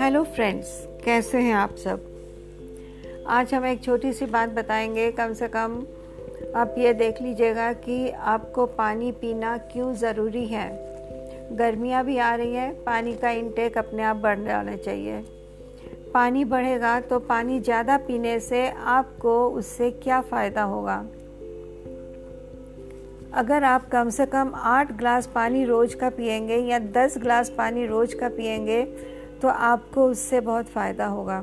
Hello friends कैसे हैं आप सब? आज हम एक छोटी सी बात बताएँगे, कम से कम आप ये देख लीजिएगा कि आपको पानी पीना क्यों ज़रूरी है। गर्मियाँ भी आ रही हैं, पानी का इनटेक अपने आप बढ़ जाना चाहिए। पानी बढ़ेगा तो पानी ज़्यादा पीने से आपको उससे क्या फ़ायदा होगा? अगर आप कम से कम आठ ग्लास पानी रोज़ का पिएँगे या दस ग्लास पानी रोज़ का पिएँगे तो आपको उससे बहुत फ़ायदा होगा।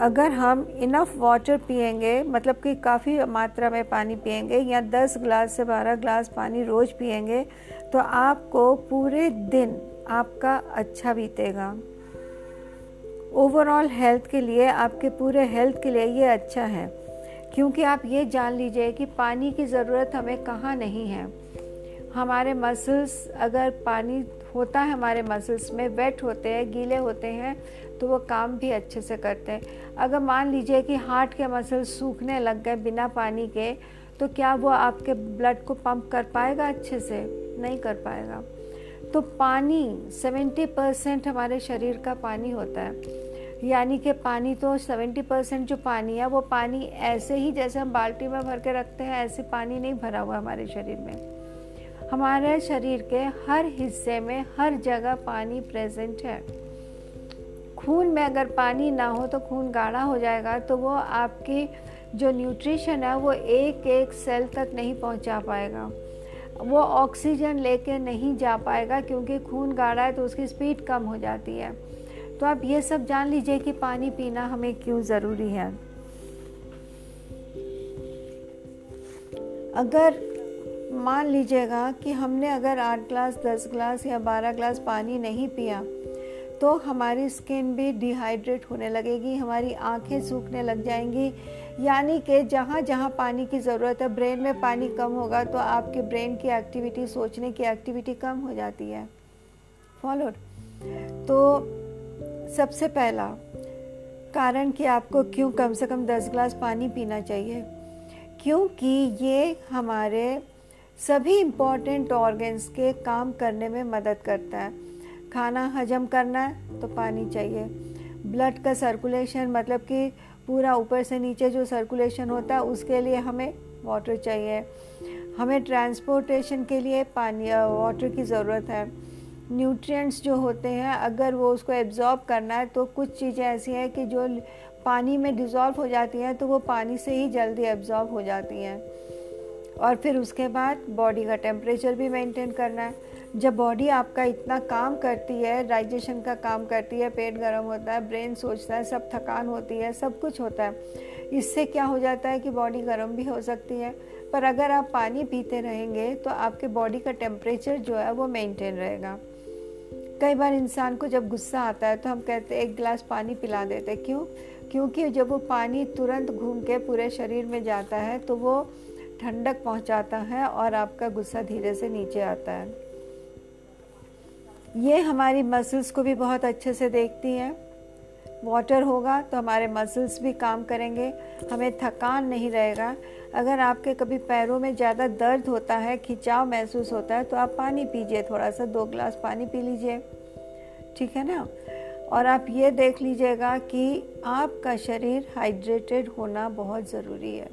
अगर हम इनफ वाटर पिएँगे मतलब कि काफ़ी मात्रा में पानी पिएँगे या 10 ग्लास से 12 ग्लास पानी रोज़ पिएँगे तो आपको पूरे दिन आपका अच्छा बीतेगा। ओवरऑल हेल्थ के लिए, आपके पूरे हेल्थ के लिए ये अच्छा है। क्योंकि आप ये जान लीजिए कि पानी की ज़रूरत हमें कहाँ नहीं है। हमारे मसल्स अगर पानी होता है हमारे मसल्स में वेट होते हैं, गीले होते हैं तो वो काम भी अच्छे से करते हैं। अगर मान लीजिए कि हार्ट के मसल्स सूखने लग गए बिना पानी के तो क्या वो आपके ब्लड को पंप कर पाएगा अच्छे से? नहीं कर पाएगा। तो पानी 70 परसेंट हमारे शरीर का पानी होता है। यानी कि पानी तो 70 परसेंट जो पानी है, वो पानी ऐसे ही जैसे हम बाल्टी में भर के रखते हैं, ऐसे पानी नहीं भरा हुआ हमारे शरीर में। हमारे शरीर के हर हिस्से में, हर जगह पानी प्रेजेंट है। खून में अगर पानी ना हो तो खून गाढ़ा हो जाएगा तो वो आपकी जो न्यूट्रिशन है, वो एक एक सेल तक नहीं पहुँचा पाएगा। वो ऑक्सीजन लेके नहीं जा पाएगा, क्योंकि खून गाढ़ा है तो उसकी स्पीड कम हो जाती है। तो आप ये सब जान लीजिए कि पानी पीना हमें क्यों ज़रूरी है। अगर मान लीजिएगा कि हमने अगर आठ ग्लास, दस ग्लास या बारह ग्लास पानी नहीं पिया तो हमारी स्किन भी डिहाइड्रेट होने लगेगी, हमारी आँखें सूखने लग जाएँगी। यानी कि जहाँ जहाँ पानी की ज़रूरत है, ब्रेन में पानी कम होगा तो आपके ब्रेन की एक्टिविटी, सोचने की एक्टिविटी कम हो जाती है। फॉलोड तो सबसे पहला कारण कि आपको क्यों कम से कम 10 ग्लास पानी पीना चाहिए? क्योंकि ये हमारे सभी इंपॉर्टेंट ऑर्गन्स के काम करने में मदद करता है। खाना हजम करना है तो पानी चाहिए। ब्लड का सर्कुलेशन मतलब कि पूरा ऊपर से नीचे जो सर्कुलेशन होता है, उसके लिए हमें वाटर चाहिए। हमें ट्रांसपोर्टेशन के लिए पानी वाटर की ज़रूरत है। न्यूट्रिएंट्स जो होते हैं, अगर वो उसको एब्जॉर्ब करना है तो कुछ चीज़ें ऐसी हैं कि जो पानी में डिज़ोल्व हो जाती हैं तो वो पानी से ही जल्दी एब्जॉर्ब हो जाती हैं। और फिर उसके बाद बॉडी का टेम्परेचर भी मेंटेन करना है। जब बॉडी आपका इतना काम करती है डाइजेशन का काम करती है, पेट गर्म होता है ब्रेन सोचता है, सब थकान होती है, सब कुछ होता है, इससे क्या हो जाता है कि बॉडी गर्म भी हो सकती है। पर अगर आप पानी पीते रहेंगे तो आपके बॉडी का टेम्परेचर जो है, वो मेंटेन रहेगा। कई बार इंसान को जब गुस्सा आता है तो हम कहते हैं, एक गिलास पानी पिला देते क्यों? क्योंकि जब वो पानी तुरंत घूम के पूरे शरीर में जाता है तो वो ठंडक पहुंचाता है और आपका गुस्सा धीरे से नीचे आता है। ये हमारी मसल्स को भी बहुत अच्छे से देखती हैं। वाटर होगा तो हमारे मसल्स भी काम करेंगे। हमें थकान नहीं रहेगा। अगर आपके कभी पैरों में ज़्यादा दर्द होता है, खिंचाव महसूस होता है तो आप पानी पीजिए थोड़ा सा दो ग्लास पानी पी लीजिए। ठीक है ना? और आप ये देख लीजिएगा कि आपका शरीर हाइड्रेटेड होना बहुत ज़रूरी है।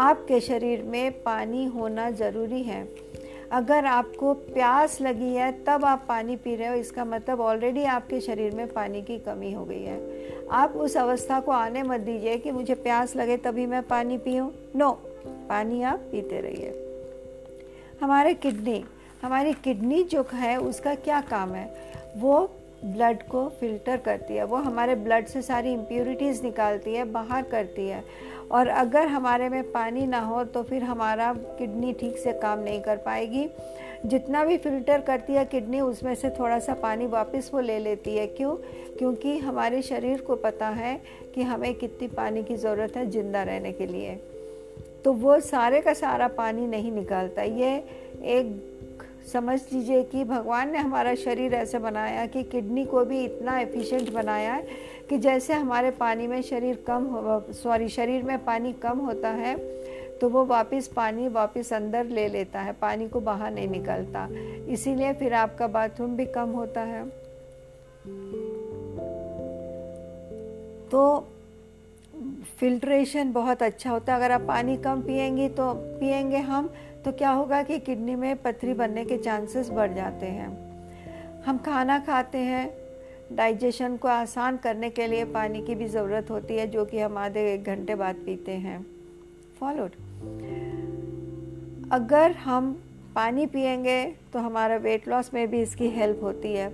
आपके शरीर में पानी होना ज़रूरी है। अगर आपको प्यास लगी है, तब आप पानी पी रहे हो। इसका मतलब ऑलरेडी आपके शरीर में पानी की कमी हो गई है। आप उस अवस्था को आने मत दीजिए कि मुझे प्यास लगे तभी मैं पानी पीऊँ। नो पानी आप पीते रहिए। हमारे किडनी, हमारी किडनी जो है, उसका क्या काम है? वो ब्लड को फ़िल्टर करती है। वो हमारे ब्लड से सारी इम्प्योरिटीज़ निकालती है, बाहर करती है। और अगर हमारे में पानी ना हो तो फिर हमारा किडनी ठीक से काम नहीं कर पाएगी। जितना भी फ़िल्टर करती है किडनी, उसमें से थोड़ा सा पानी वापस वो ले लेती है। क्यों? क्योंकि हमारे शरीर को पता है कि हमें कितनी पानी की ज़रूरत है ज़िंदा रहने के लिए। तो वो सारे का सारा पानी नहीं निकालता। ये एक समझ लीजिए कि भगवान ने हमारा शरीर ऐसे बनाया कि किडनी को भी इतना एफिशिएंट बनाया है कि जैसे हमारे पानी में शरीर कम हो सॉरी शरीर में पानी कम होता है तो वो वापस पानी वापस अंदर ले लेता है, पानी को बाहर नहीं निकलता। इसीलिए फिर आपका बाथरूम भी कम होता है। तो फिल्ट्रेशन बहुत अच्छा होता है। अगर आप पानी कम पियेंगी तो पियेंगे हम तो क्या होगा कि किडनी में पथरी बनने के चांसेस बढ़ जाते हैं। हम खाना खाते हैं डाइजेशन को आसान करने के लिए पानी की भी ज़रूरत होती है, जो कि हम आधे एक घंटे बाद पीते हैं। फॉलोड अगर हम पानी पियेंगे तो हमारा वेट लॉस में भी इसकी हेल्प होती है।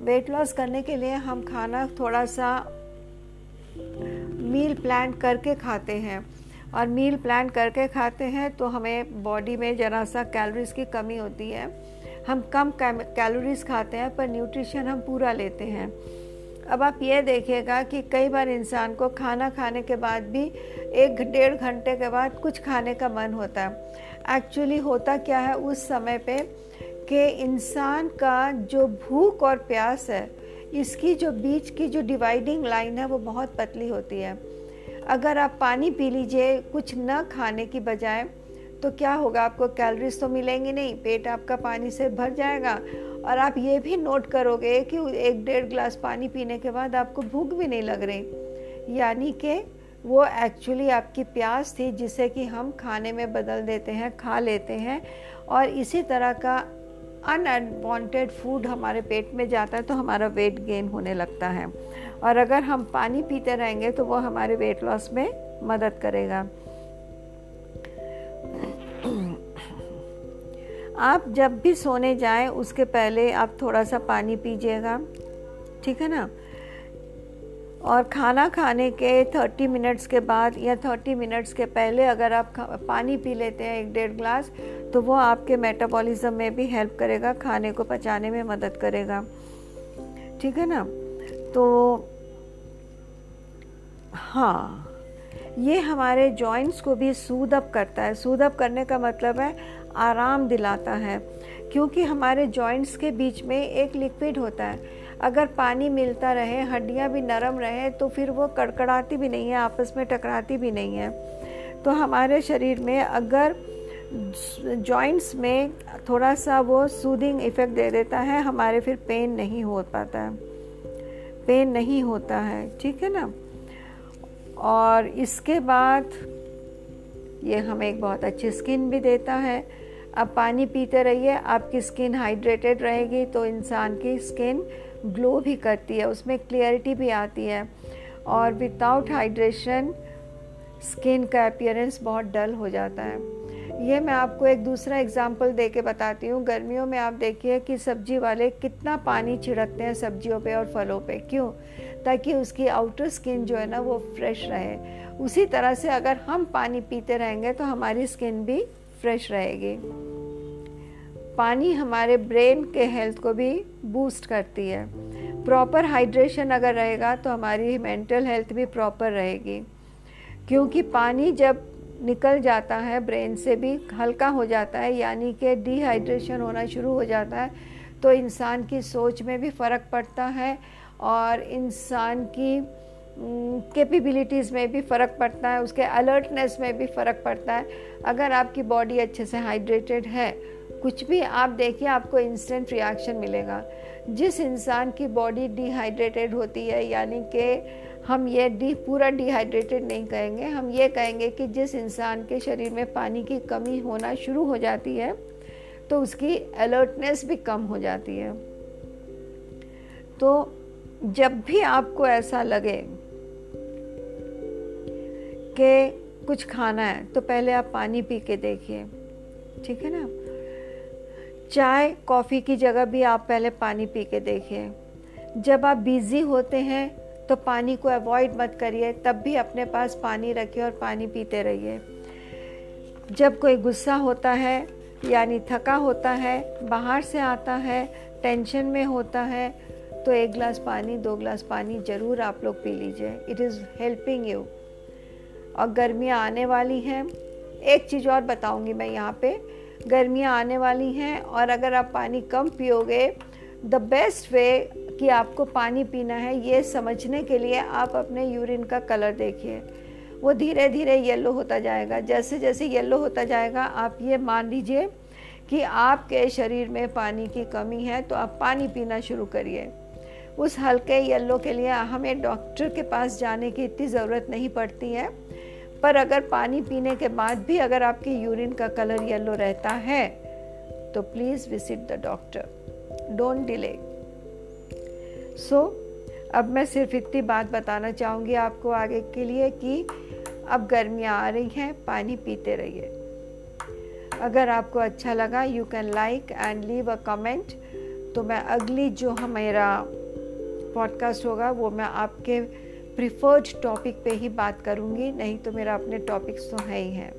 वेट लॉस करने के लिए हम खाना थोड़ा सा मील प्लान करके खाते हैं। और मील प्लान करके खाते हैं तो हमें बॉडी में ज़रा सा कैलोरीज की कमी होती है। हम कम कैलोरीज खाते हैं, पर न्यूट्रिशन हम पूरा लेते हैं। अब आप ये देखिएगा कि कई बार इंसान को खाना खाने के बाद भी एक डेढ़ घंटे के बाद कुछ खाने का मन होता है। एक्चुअली होता क्या है उस समय पे कि इंसान का जो भूख और प्यास है, इसकी जो बीच की जो डिवाइडिंग लाइन है, वो बहुत पतली होती है। अगर आप पानी पी लीजिए, कुछ न खाने की बजाय तो क्या होगा? आपको कैलोरीज तो मिलेंगी नहीं, पेट आपका पानी से भर जाएगा। और आप ये भी नोट करोगे कि एक डेढ़ गिलास पानी पीने के बाद आपको भूख भी नहीं लग रही। यानी कि वो एक्चुअली आपकी प्यास थी, जिसे कि हम खाने में बदल देते हैं, खा लेते हैं। और इसी तरह का अनवांटेड फ़ूड हमारे पेट में जाता है तो हमारा वेट गेन होने लगता है। और अगर हम पानी पीते रहेंगे तो वो हमारे वेट लॉस में मदद करेगा। आप जब भी सोने जाएँ, उसके पहले आप थोड़ा सा पानी पीजिएगा। ठीक है ना? और खाना खाने के 30 मिनट्स के बाद या 30 मिनट्स के पहले अगर आप पानी पी लेते हैं एक डेढ़ ग्लास तो वो आपके मेटाबॉलिज्म में भी हेल्प करेगा, खाने को पचाने में मदद करेगा। ठीक है ना? तो हाँ ये हमारे जॉइंट्स को भी सूद अप करता है। सूद अप करने का मतलब है, आराम दिलाता है। क्योंकि हमारे जॉइंट्स के बीच में एक लिक्विड होता है। अगर पानी मिलता रहे, हड्डियाँ भी नरम रहे तो फिर वो कड़कड़ाती भी नहीं है, आपस में टकराती भी नहीं है। तो हमारे शरीर में अगर जॉइंट्स में थोड़ा सा वो सूदिंग इफ़ेक्ट दे देता है, हमारे फिर पेन नहीं हो पाता है। पेन नहीं होता है, ठीक है ना? और इसके बाद ये हमें एक बहुत अच्छी स्किन भी देता है। अब पानी पीते रहिए, आपकी स्किन हाइड्रेटेड रहेगी तो इंसान की स्किन ग्लो भी करती है, उसमें क्लियरिटी भी आती है और विदाउट हाइड्रेशन स्किन का अपियरेंस बहुत डल हो जाता है। ये मैं आपको एक दूसरा एग्ज़ाम्पल दे के बताती हूँ। गर्मियों में आप देखिए कि सब्ज़ी वाले कितना पानी छिड़कते हैं सब्जियों पे और फलों पे। क्यों? ताकि उसकी आउटर स्किन जो है ना, वो फ्रेश रहे। उसी तरह से अगर हम पानी पीते रहेंगे तो हमारी स्किन भी फ्रेश रहेगी। पानी हमारे ब्रेन के हेल्थ को भी बूस्ट करती है। प्रॉपर हाइड्रेशन अगर रहेगा तो हमारी मेंटल हेल्थ भी प्रॉपर रहेगी। क्योंकि पानी जब निकल जाता है, ब्रेन से भी हल्का हो जाता है, यानी कि डिहाइड्रेशन होना शुरू हो जाता है तो इंसान की सोच में भी फ़र्क पड़ता है और इंसान की कैपेबिलिटीज़ में भी फ़र्क पड़ता है, उसके अलर्टनेस में भी फ़र्क पड़ता है। अगर आपकी बॉडी अच्छे से हाइड्रेटेड है कुछ भी आप देखिए, आपको इंस्टेंट रिएक्शन मिलेगा। जिस इंसान की बॉडी डिहाइड्रेटेड होती है, यानी कि हम ये डी पूरा डिहाइड्रेटेड नहीं कहेंगे, हम ये कहेंगे कि जिस इंसान के शरीर में पानी की कमी होना शुरू हो जाती है तो उसकी अलर्टनेस भी कम हो जाती है। तो जब भी आपको ऐसा लगे कि कुछ खाना है तो पहले आप पानी पी के देखिए। ठीक है ना? चाय, कॉफ़ी की जगह भी आप पहले पानी पी के देखिए। जब आप बिज़ी होते हैं तो पानी को अवॉइड मत करिए, तब भी अपने पास पानी रखिए और पानी पीते रहिए। जब कोई गुस्सा होता है, यानी थका होता है, बाहर से आता है टेंशन में होता है तो एक गिलास पानी, दो गिलास पानी ज़रूर आप लोग पी लीजिए। इट इज़ हेल्पिंग यू और गर्मियाँ आने वाली हैं। एक चीज़ और बताऊँगी मैं यहाँ पे। गर्मियाँ आने वाली हैं और अगर आप पानी कम पियोगे द बेस्ट वे कि आपको पानी पीना है, ये समझने के लिए आप अपने यूरिन का कलर देखिए। वो धीरे धीरे येलो होता जाएगा। जैसे जैसे येलो होता जाएगा, आप ये मान लीजिए कि आपके शरीर में पानी की कमी है तो आप पानी पीना शुरू करिए। उस हल्के येलो के लिए हमें डॉक्टर के पास जाने की इतनी ज़रूरत नहीं पड़ती है। पर अगर पानी पीने के बाद भी अगर आपकी यूरिन का कलर येलो रहता है तो please visit the doctor don't delay so अब मैं सिर्फ़ इतनी बात बताना चाहूँगी आपको आगे के लिए कि अब गर्मियाँ आ रही हैं, पानी पीते रहिए। अगर आपको अच्छा लगा you can like and leave a comment तो मैं अगली जो हमारा पॉडकास्ट होगा, वो मैं आपके प्रिफर्ड टॉपिक पे ही बात करूँगी, नहीं तो मेरा अपने टॉपिक्स तो है ही हैं।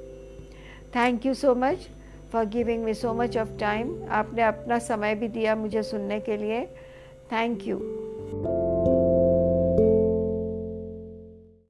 Thank you so much for giving me so much of time आपने अपना समय भी दिया मुझे सुनने के लिए। Thank you